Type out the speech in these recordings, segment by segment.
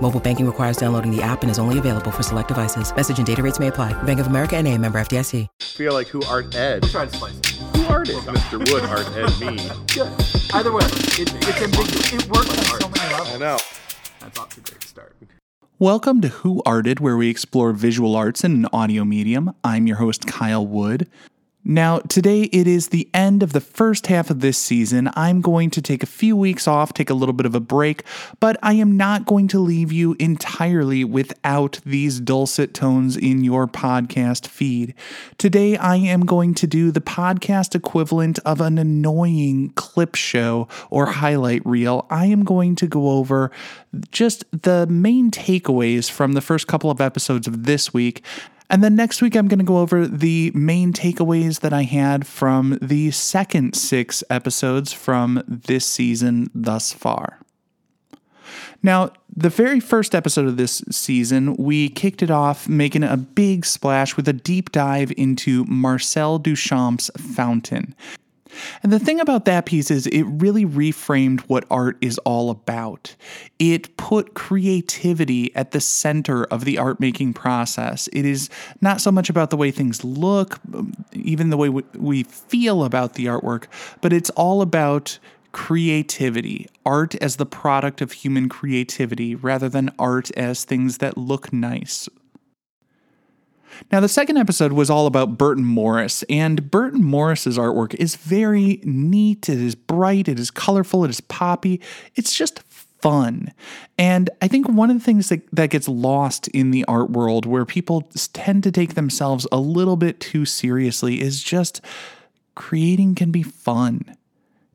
Mobile banking requires downloading the app and is only available for select devices. Message and data rates may apply. Bank of America and a member FDIC. feel like who art ed. We'll try to splice it. Who art ed? Mr. Wood art ed me. Good. Either way, it, it's ambiguous. It works on so many levels. I know. That's off to a great start. Welcome to Who Arted, where we explore visual arts in an audio medium. I'm your host, Kyle Wood. Now, today it is the end of the first half of this season. I'm going to take a few weeks off, take a little bit of a break, but I am not going to leave you entirely without these dulcet tones in your podcast feed. Today, I am going to do the podcast equivalent of an annoying clip show or highlight reel. I am going to go over just the main takeaways from the first couple of episodes of this week. And then next week, I'm going to go over the main takeaways that I had from the second six episodes from this season thus far. Now, the very first episode of this season, we kicked it off making a big splash with a deep dive into Marcel Duchamp's Fountain. And the thing about that piece is it really reframed what art is all about. It put creativity at the center of the art making process. It is not so much about the way things look, even the way we feel about the artwork, but it's all about creativity, art as the product of human creativity rather than art as things that look nice now, the second episode was all about Burton Morris, and Burton Morris's artwork is very neat. It is bright, it is colorful, it is poppy. It's just fun. And I think one of the things that, that gets lost in the art world where people tend to take themselves a little bit too seriously is just creating can be fun.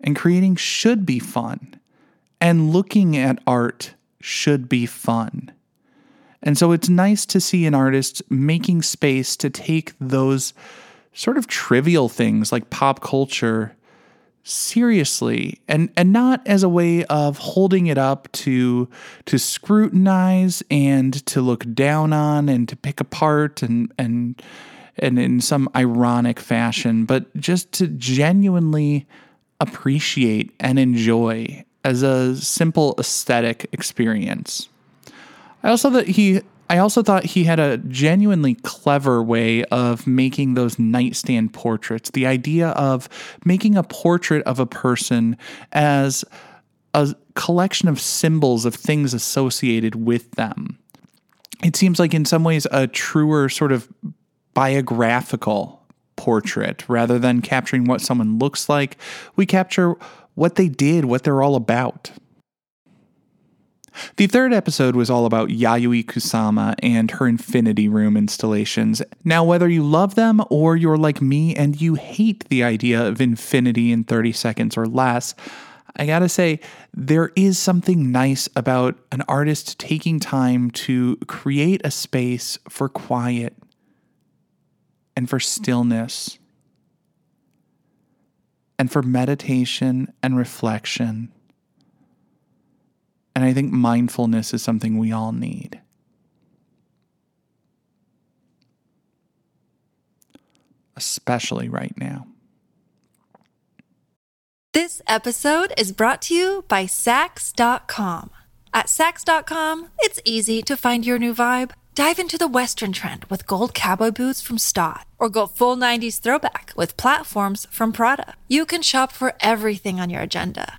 And creating should be fun. And looking at art should be fun. And so it's nice to see an artist making space to take those sort of trivial things like pop culture seriously and and not as a way of holding it up to to scrutinize and to look down on and to pick apart and and and in some ironic fashion but just to genuinely appreciate and enjoy as a simple aesthetic experience I also thought he I also thought he had a genuinely clever way of making those nightstand portraits. The idea of making a portrait of a person as a collection of symbols of things associated with them. It seems like, in some ways, a truer sort of biographical portrait rather than capturing what someone looks like. We capture what they did, what they're all about. The third episode was all about Yayoi Kusama and her Infinity Room installations. Now, whether you love them or you're like me and you hate the idea of infinity in 30 seconds or less, I gotta say, there is something nice about an artist taking time to create a space for quiet and for stillness and for meditation and reflection. And I think mindfulness is something we all need. Especially right now. This episode is brought to you by Saks.com. At Saks.com, it's easy to find your new vibe. Dive into the Western trend with gold cowboy boots from Staud, or go full 90s throwback with platforms from Prada. You can shop for everything on your agenda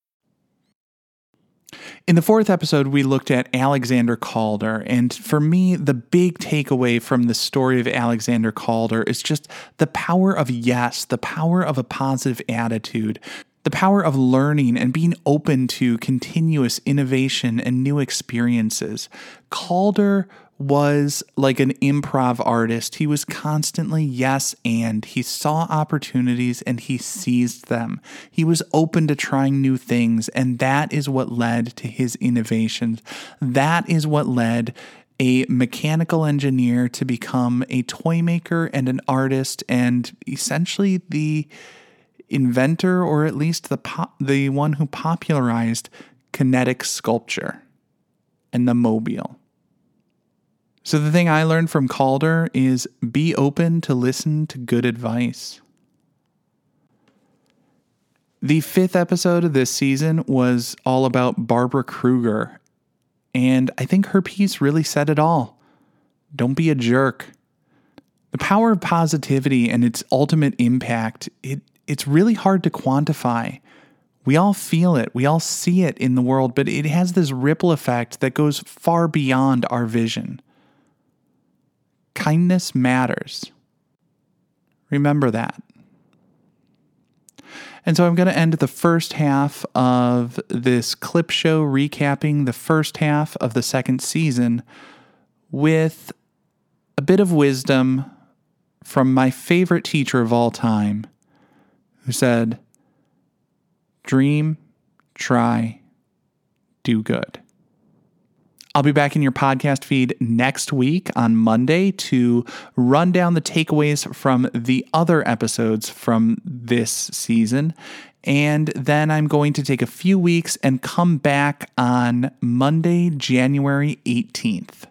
In the fourth episode, we looked at Alexander Calder. And for me, the big takeaway from the story of Alexander Calder is just the power of yes, the power of a positive attitude, the power of learning and being open to continuous innovation and new experiences. Calder was like an improv artist. He was constantly yes and he saw opportunities and he seized them. He was open to trying new things, and that is what led to his innovations. That is what led a mechanical engineer to become a toy maker and an artist and essentially the inventor or at least the po- the one who popularized kinetic sculpture and the mobile. So, the thing I learned from Calder is be open to listen to good advice. The fifth episode of this season was all about Barbara Kruger, and I think her piece really said it all. Don't be a jerk. The power of positivity and its ultimate impact, it, it's really hard to quantify. We all feel it, we all see it in the world, but it has this ripple effect that goes far beyond our vision. Kindness matters. Remember that. And so I'm going to end the first half of this clip show recapping the first half of the second season with a bit of wisdom from my favorite teacher of all time who said, Dream, try, do good. I'll be back in your podcast feed next week on Monday to run down the takeaways from the other episodes from this season. And then I'm going to take a few weeks and come back on Monday, January 18th.